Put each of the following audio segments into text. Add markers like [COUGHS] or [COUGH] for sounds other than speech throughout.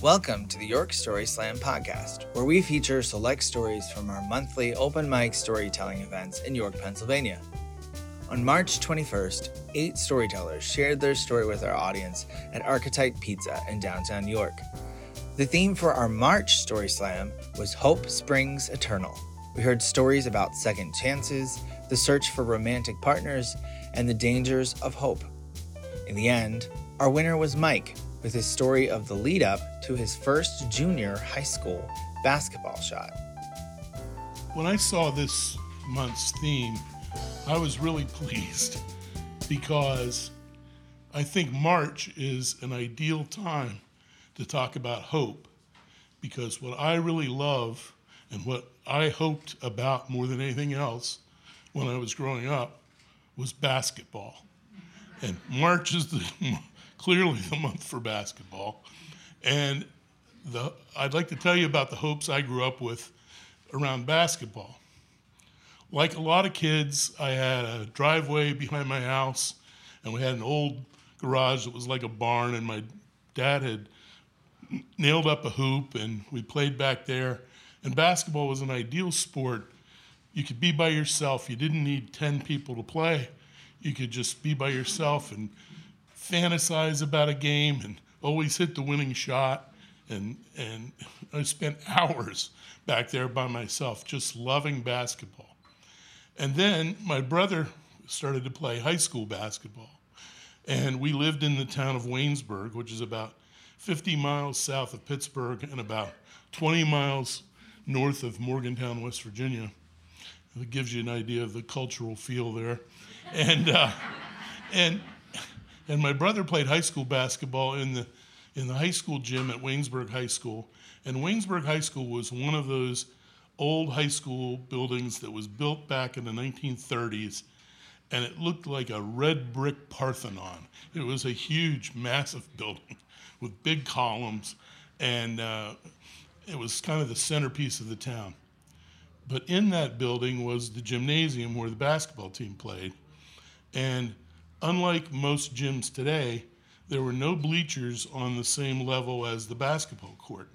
Welcome to the York Story Slam podcast, where we feature select stories from our monthly open mic storytelling events in York, Pennsylvania. On March 21st, eight storytellers shared their story with our audience at Archetype Pizza in downtown York. The theme for our March Story Slam was Hope Springs Eternal. We heard stories about second chances, the search for romantic partners, and the dangers of hope. In the end, our winner was Mike with his story of the lead up to his first junior high school basketball shot. When I saw this month's theme, I was really [LAUGHS] pleased because I think March is an ideal time to talk about hope because what I really love and what I hoped about more than anything else when I was growing up was basketball. And March is the [LAUGHS] clearly the month for basketball. And the, I'd like to tell you about the hopes I grew up with around basketball. Like a lot of kids, I had a driveway behind my house, and we had an old garage that was like a barn, and my dad had nailed up a hoop, and we played back there. And basketball was an ideal sport. You could be by yourself. You didn't need 10 people to play. You could just be by yourself and fantasize about a game and always hit the winning shot. And, and [LAUGHS] I spent hours back there by myself just loving basketball. And then my brother started to play high school basketball. And we lived in the town of Waynesburg, which is about 50 miles south of Pittsburgh and about 20 miles north of Morgantown, West Virginia. It gives you an idea of the cultural feel there. And, uh, and and my brother played high school basketball in the in the high school gym at Waynesburg High School. And Waynesburg High School was one of those old high school buildings that was built back in the 1930s and it looked like a red brick Parthenon. It was a huge, massive [LAUGHS] building with big columns, and uh, it was kind of the centerpiece of the town. But in that building was the gymnasium where the basketball team played. And unlike most gyms today, there were no bleachers on the same level as the basketball court.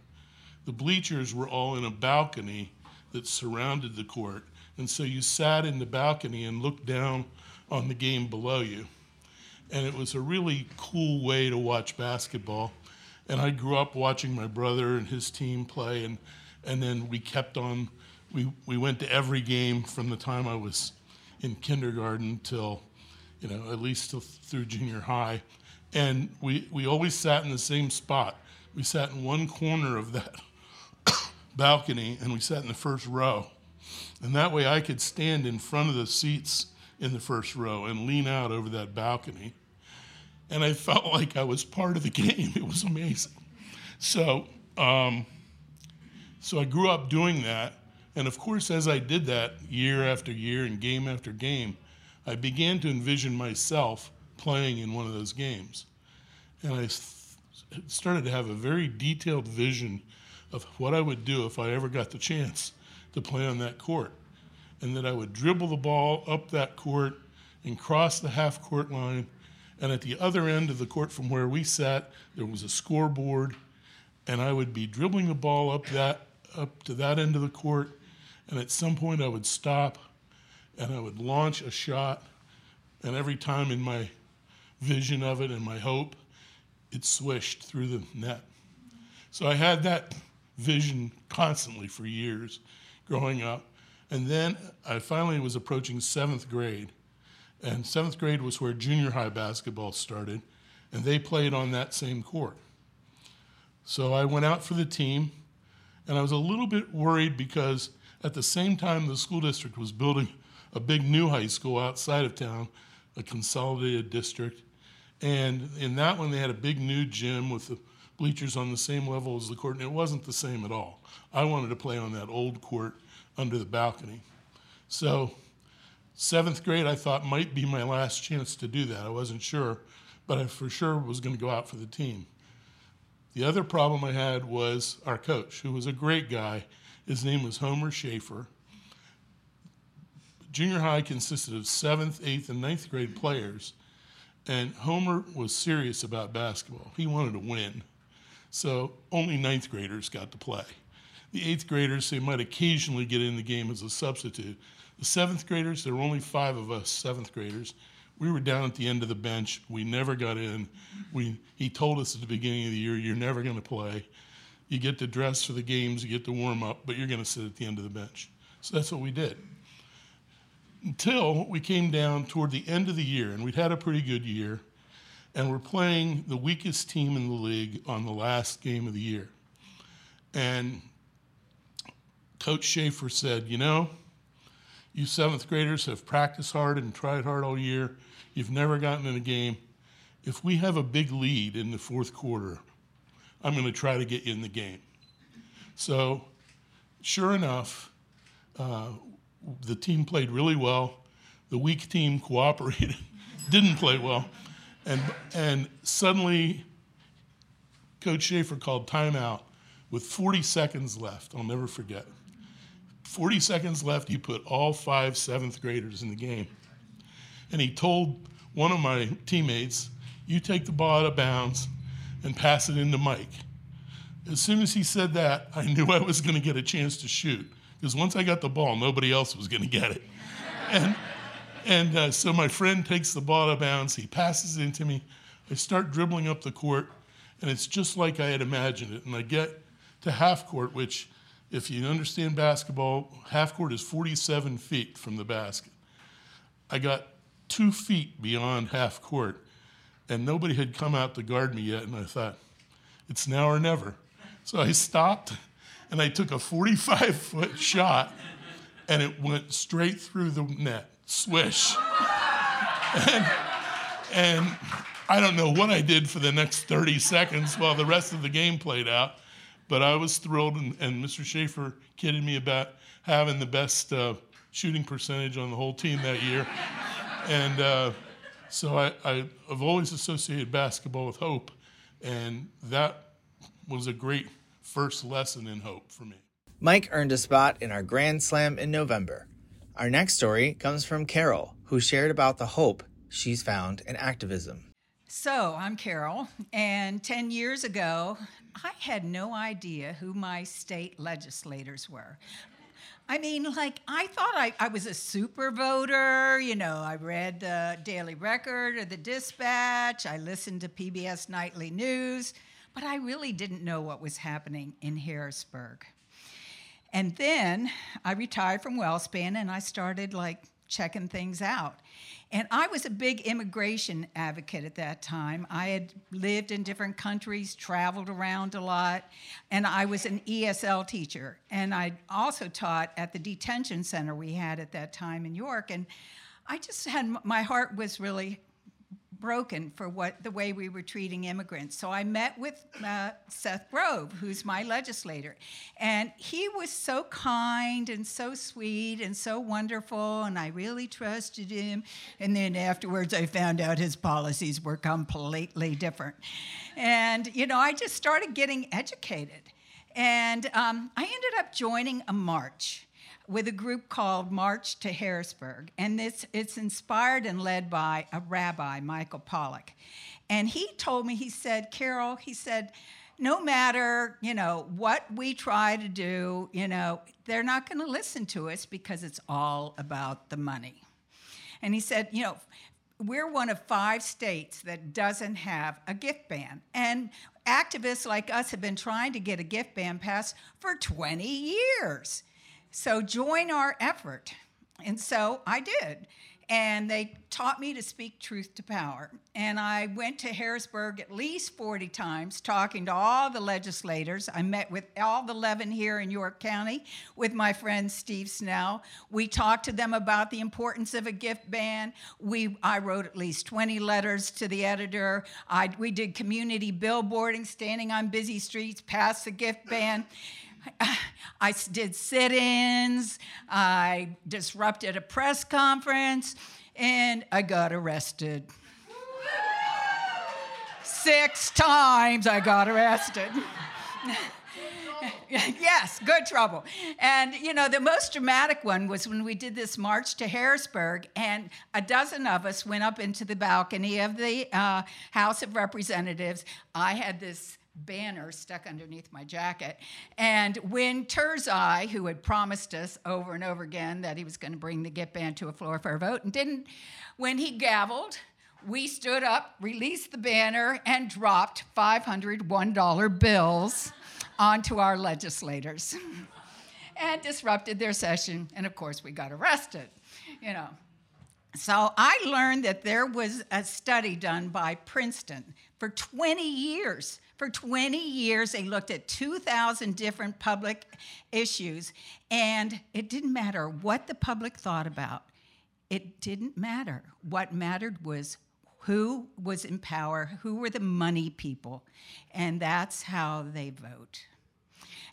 The bleachers were all in a balcony that surrounded the court, and so you sat in the balcony and looked down on the game below you. And it was a really cool way to watch basketball. And I grew up watching my brother and his team play, and, and then we kept on. We, we went to every game from the time I was in kindergarten till you know, at least through junior high. And we, we always sat in the same spot. We sat in one corner of that [COUGHS] balcony and we sat in the first row. And that way I could stand in front of the seats in the first row and lean out over that balcony. And I felt [LAUGHS] like I was part of the game. It was amazing. So, um, so I grew up doing that. And of course, as I did that year after year and game after game, I began to envision myself playing in one of those games. And I started to have a very detailed vision of what I would do if I ever got the chance to play on that court. And that I would dribble the ball up that court and cross the half court line. And at the other end of the court from where we sat, there was a scoreboard. And I would be dribbling the ball up that up to that end of the court. And at some point I would stop and I would launch a shot, and every time in my vision of it and my hope, it swished through the net. So I had that vision constantly for years growing up. And then I finally was approaching seventh grade. And seventh grade was where junior high basketball started, and they played on that same court. So I went out for the team, and I was a little bit worried because at the same time the school district was building a big new high school outside of town, a consolidated district. And in that one, they had a big new gym with the bleachers on the same level as the court, and it wasn't the same at all. I wanted to play on that old court under the balcony. So, seventh grade, I thought might be my last chance to do that. I wasn't sure, but I for sure was going to go out for the team. The other problem I had was our coach, who was a great guy. His name was Homer Schaefer junior high consisted of seventh, eighth, and ninth grade players, and Homer was serious about basketball. He wanted to win. So only ninth graders got to play. The eighth graders, they might occasionally get in the game as a substitute. The seventh graders, there were only five of us seventh graders. We were down at the end of the bench. We never got in. We, he told us at the beginning of the year, you're never going to play. You get to dress for the games, you get to warm up, but you're going to sit at the end of the bench. So that's what we did. Until we came down toward the end of the year, and we'd had a pretty good year, and we're playing the weakest team in the league on the last game of the year. And Coach Schaefer said, You know, you seventh graders have practiced hard and tried hard all year. You've never gotten in a game. If we have a big lead in the fourth quarter, I'm going to try to get you in the game. So, sure enough, uh, the team played really well. The weak team cooperated, [LAUGHS] didn't play well. And, and suddenly, Coach Schaefer called timeout with 40 seconds left. I'll never forget. 40 seconds left, he put all five seventh graders in the game. And he told one of my teammates, You take the ball out of bounds and pass it into Mike. As soon as he said that, I knew [LAUGHS] I was going to get a chance to shoot. Because once I got the ball, nobody else was going to get it. And, and uh, so my friend takes the ball out of bounds. He passes it into me. I start dribbling up the court, and it's just like I had imagined it. And I get to half court, which if you understand basketball, half court is 47 feet from the basket. I got two feet beyond half court, and nobody had come out to guard me yet, and I thought, it's now or never. So I stopped and I took a 45 foot shot, and it went straight through the net. Swish. and, and I don't know what I did for the next 30 seconds while the rest of the game played out. But I was thrilled, and, and Mr. Schaefer kidded me about having the best uh, shooting percentage on the whole team that year. and uh, so I, I, have always associated basketball with hope, and that was a great first lesson in hope for me. Mike earned a spot in our Grand Slam in November. Our next story comes from Carol, who shared about the hope she's found in activism. So, I'm Carol, and 10 years ago, I had no idea who my state legislators were. I mean, like, I thought I, I was a super voter. You know, I read the Daily Record or the Dispatch, I listened to PBS Nightly News, but I really didn't know what was happening in Harrisburg. And then I retired from WellSpan and I started like checking things out. And I was a big immigration advocate at that time. I had lived in different countries, traveled around a lot, and I was an ESL teacher. And I also taught at the detention center we had at that time in York. And I just had my heart was really broken for what the way we were treating immigrants. So I met with uh, Seth Grove, who's my legislator, and he was so kind and so sweet and so wonderful, and I really trusted him. And then afterwards, I found out his policies were completely different, and you know, I just started getting educated, and um, I ended up joining a march with a group called March to Harrisburg. And this, it's inspired and led by a rabbi, Michael Pollack. And he told me, he said, Carol, he said, no matter, you know, what we try to do, you know, they're not going to listen to us because it's all about the money. And he said, you know, we're one of five states that doesn't have a gift ban. And activists like us have been trying to get a gift ban passed for 20 years. So join our effort. And so I did. And they taught me to speak truth to power. And I went to Harrisburg at least 40 times talking to all the legislators. I met with all the 11 here in York County with my friend Steve Snell. We talked to them about the importance of a gift ban. We, I wrote at least 20 letters to the editor. I, we did community billboarding, standing on busy streets, past the gift ban. I did sit ins, I disrupted a press conference, and I got arrested. Six times I got arrested. [LAUGHS] yes, good trouble. And you know, the most dramatic one was when we did this march to Harrisburg, and a dozen of us went up into the balcony of the uh, House of Representatives. I had this banner stuck underneath my jacket. And when Turzai, who had promised us over and over again that he was going to bring the gift ban to a floor for a vote and didn't, when he gavelled, we stood up, released the banner, and dropped $501 bills onto our legislators [LAUGHS] and disrupted their session. And of course, we got arrested, you know. So I learned that there was a study done by Princeton for 20 years. For 20 years, they looked at 2,000 different public issues, and it didn't matter what the public thought about. It didn't matter. What mattered was who was in power, who were the money people, and that's how they vote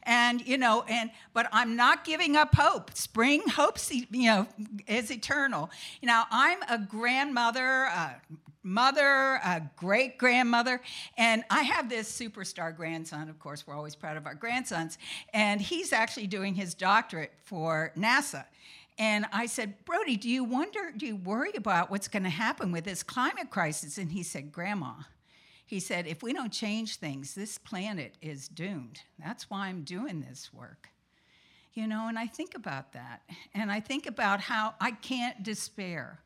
and you know and but i'm not giving up hope spring hopes, you know is eternal know i'm a grandmother a mother a great grandmother and i have this superstar grandson of course we're always proud of our grandsons and he's actually doing his doctorate for nasa and I said, Brody, do you wonder, do you worry about what's going to happen with this climate crisis? And he said, Grandma, he said, if we don't change things, this planet is doomed. That's why I'm doing this work. You know, and I think about that. And I think about how I can't despair.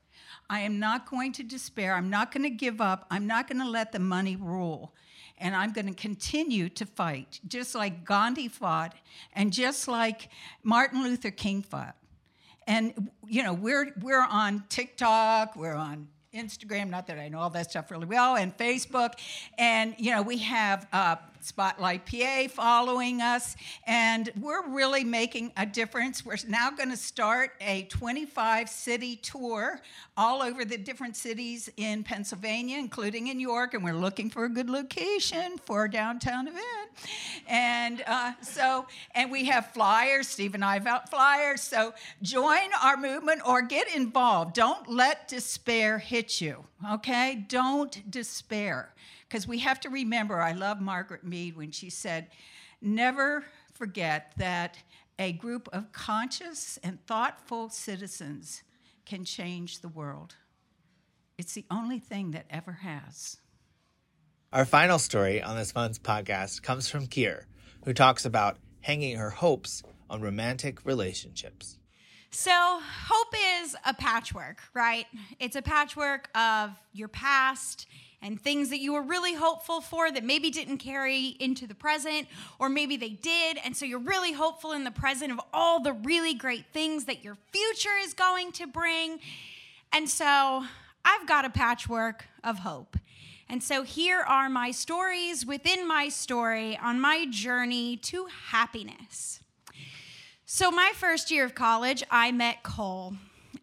I am not going to despair. I'm not going to give up. I'm not going to let the money rule. And I'm going to continue to fight, just like Gandhi fought and just like Martin Luther King fought. And, you know, we're, we're on TikTok, we're on Instagram, not that I know all that stuff really well, and Facebook. And, you know, we have uh, Spotlight PA following us, and we're really making a difference. We're now going to start a 25 city tour all over the different cities in Pennsylvania, including in York, and we're looking for a good location for a downtown event. And uh, so, and we have flyers, Steve and I have out flyers. So join our movement or get involved. Don't let despair hit you, okay? Don't despair. Because we have to remember, I love Margaret Mead when she said, never forget that a group of conscious and thoughtful citizens can change the world. It's the only thing that ever has. Our final story on this month's podcast comes from Kir, who talks about hanging her hopes on romantic relationships. So, hope is a patchwork, right? It's a patchwork of your past and things that you were really hopeful for that maybe didn't carry into the present, or maybe they did. And so you're really hopeful in the present of all the really great things that your future is going to bring. And so I've got a patchwork of hope. And so here are my stories within my story on my journey to happiness. So, my first year of college, I met Cole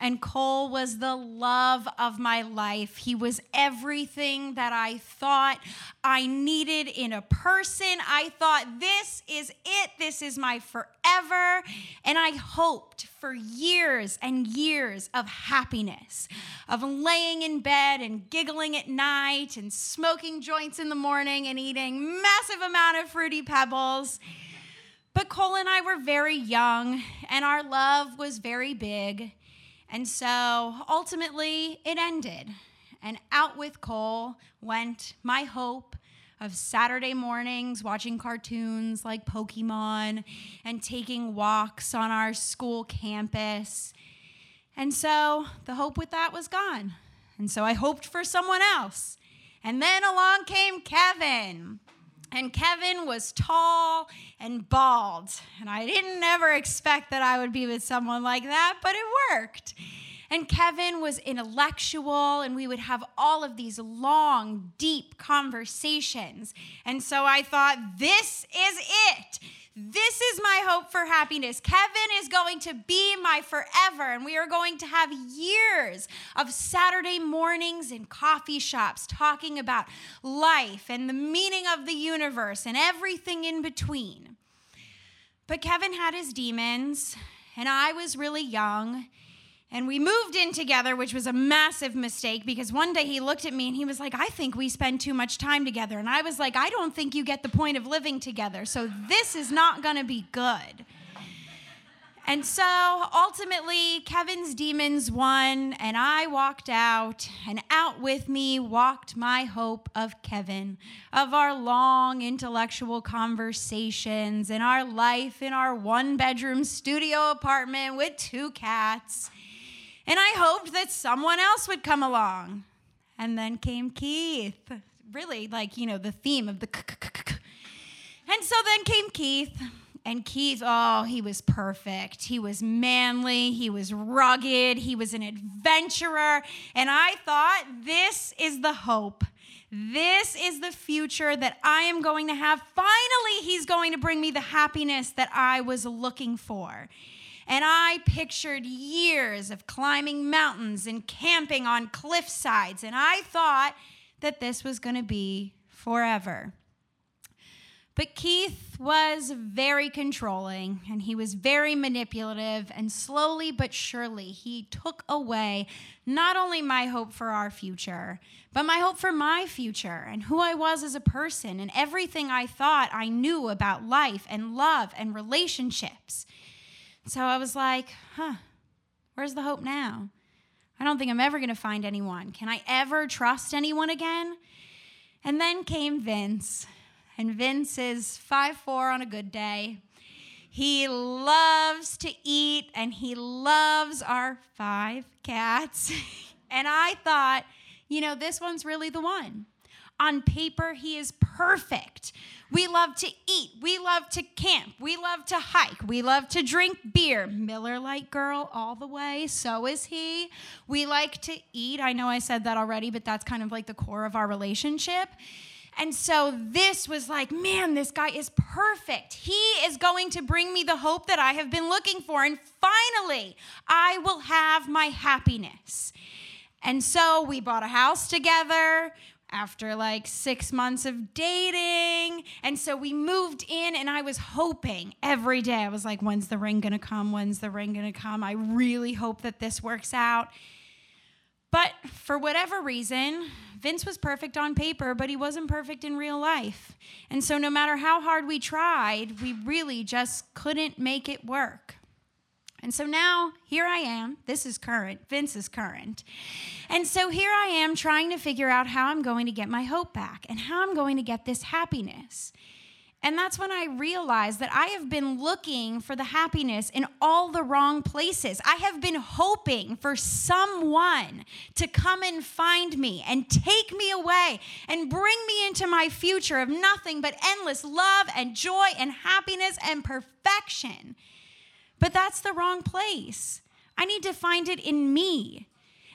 and Cole was the love of my life. He was everything that I thought I needed in a person. I thought, this is it, this is my forever. And I hoped for years and years of happiness, of laying in bed and giggling at night and smoking joints in the morning and eating massive amount of fruity pebbles. But Cole and I were very young, and our love was very big. And so ultimately, it ended. And out with Cole went my hope of Saturday mornings watching cartoons like Pokemon and taking walks on our school campus. And so the hope with that was gone. And so I hoped for someone else. And then along came Kevin. And Kevin was tall and bald. And I didn't ever expect that I would be with someone like that, but it worked. And Kevin was intellectual, and we would have all of these long, deep conversations. And so I thought, this is it. This is my hope for happiness. Kevin is going to be my forever, and we are going to have years of Saturday mornings in coffee shops talking about life and the meaning of the universe and everything in between. But Kevin had his demons, and I was really young, and we moved in together, which was a massive mistake because one day he looked at me and he was like, I think we spend too much time together. And I was like, I don't think you get the point of living together. So this is not going to be good. And so ultimately, Kevin's demons won, and I walked out, and out with me walked my hope of Kevin, of our long intellectual conversations, and our life in our one bedroom studio apartment with two cats. And I hoped that someone else would come along. And then came Keith. Really, like, you know, the theme of the. And so then came Keith. And Keith, oh, he was perfect. He was manly, he was rugged, he was an adventurer. And I thought, this is the hope. This is the future that I am going to have. Finally, he's going to bring me the happiness that I was looking for. And I pictured years of climbing mountains and camping on cliff sides. And I thought that this was going to be forever. But Keith was very controlling and he was very manipulative, and slowly but surely, he took away not only my hope for our future, but my hope for my future and who I was as a person and everything I thought I knew about life and love and relationships. So I was like, huh, where's the hope now? I don't think I'm ever going to find anyone. Can I ever trust anyone again? And then came Vince and Vince is five four on a good day. He loves to eat and he loves our five cats. [LAUGHS] and I thought, you know, this one's really the one. On paper, he is perfect. We love to eat. We love to camp. We love to hike. We love to drink beer. Miller Lite girl all the way. So is he. We like to eat. I know I said that already, but that's kind of like the core of our relationship. And so this was like, man, this guy is perfect. He is going to bring me the hope that I have been looking for. And finally, I will have my happiness. And so we bought a house together after like six months of dating. And so we moved in, and I was hoping every day. I was like, when's the ring gonna come? When's the ring gonna come? I really hope that this works out. But for whatever reason, Vince was perfect on paper, but he wasn't perfect in real life. And so, no matter how hard we tried, we really just couldn't make it work. And so now here I am. This is current. Vince is current. And so here I am trying to figure out how I'm going to get my hope back and how I'm going to get this happiness. And that's when I realized that I have been looking for the happiness in all the wrong places. I have been hoping for someone to come and find me and take me away and bring me into my future of nothing but endless love and joy and happiness and perfection. But that's the wrong place. I need to find it in me.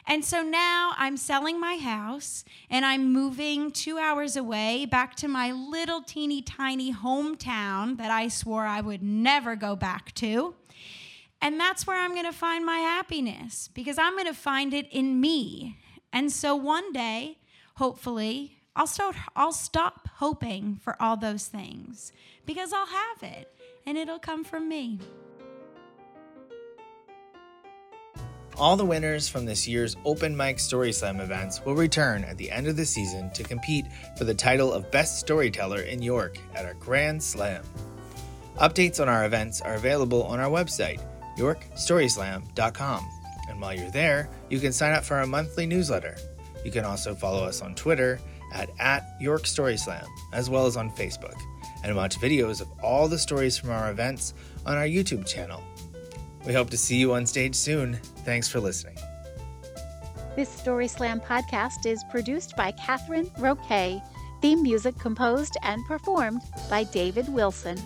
And so now I'm selling my house and I'm moving two hours away back to my little teeny tiny hometown that I swore I would never go back to. And that's where I'm going to find my happiness because I'm going to find it in me. And so one day, hopefully, I'll start I'll stop hoping for all those things because I'll have it and it'll come from me. All the winners from this year's Open Mic Story Slam events will return at the end of the season to compete for the title of Best Storyteller in York at our Grand Slam. Updates on our events are available on our website, yorkstoryslam.com. And while you're there, you can sign up for our monthly newsletter. You can also follow us on Twitter at, at York Story Slam, as well as on Facebook, and watch videos of all the stories from our events on our YouTube channel we hope to see you on stage soon. Thanks for listening. This Story Slam podcast is produced by Catherine Roque. Theme music composed and performed by David Wilson.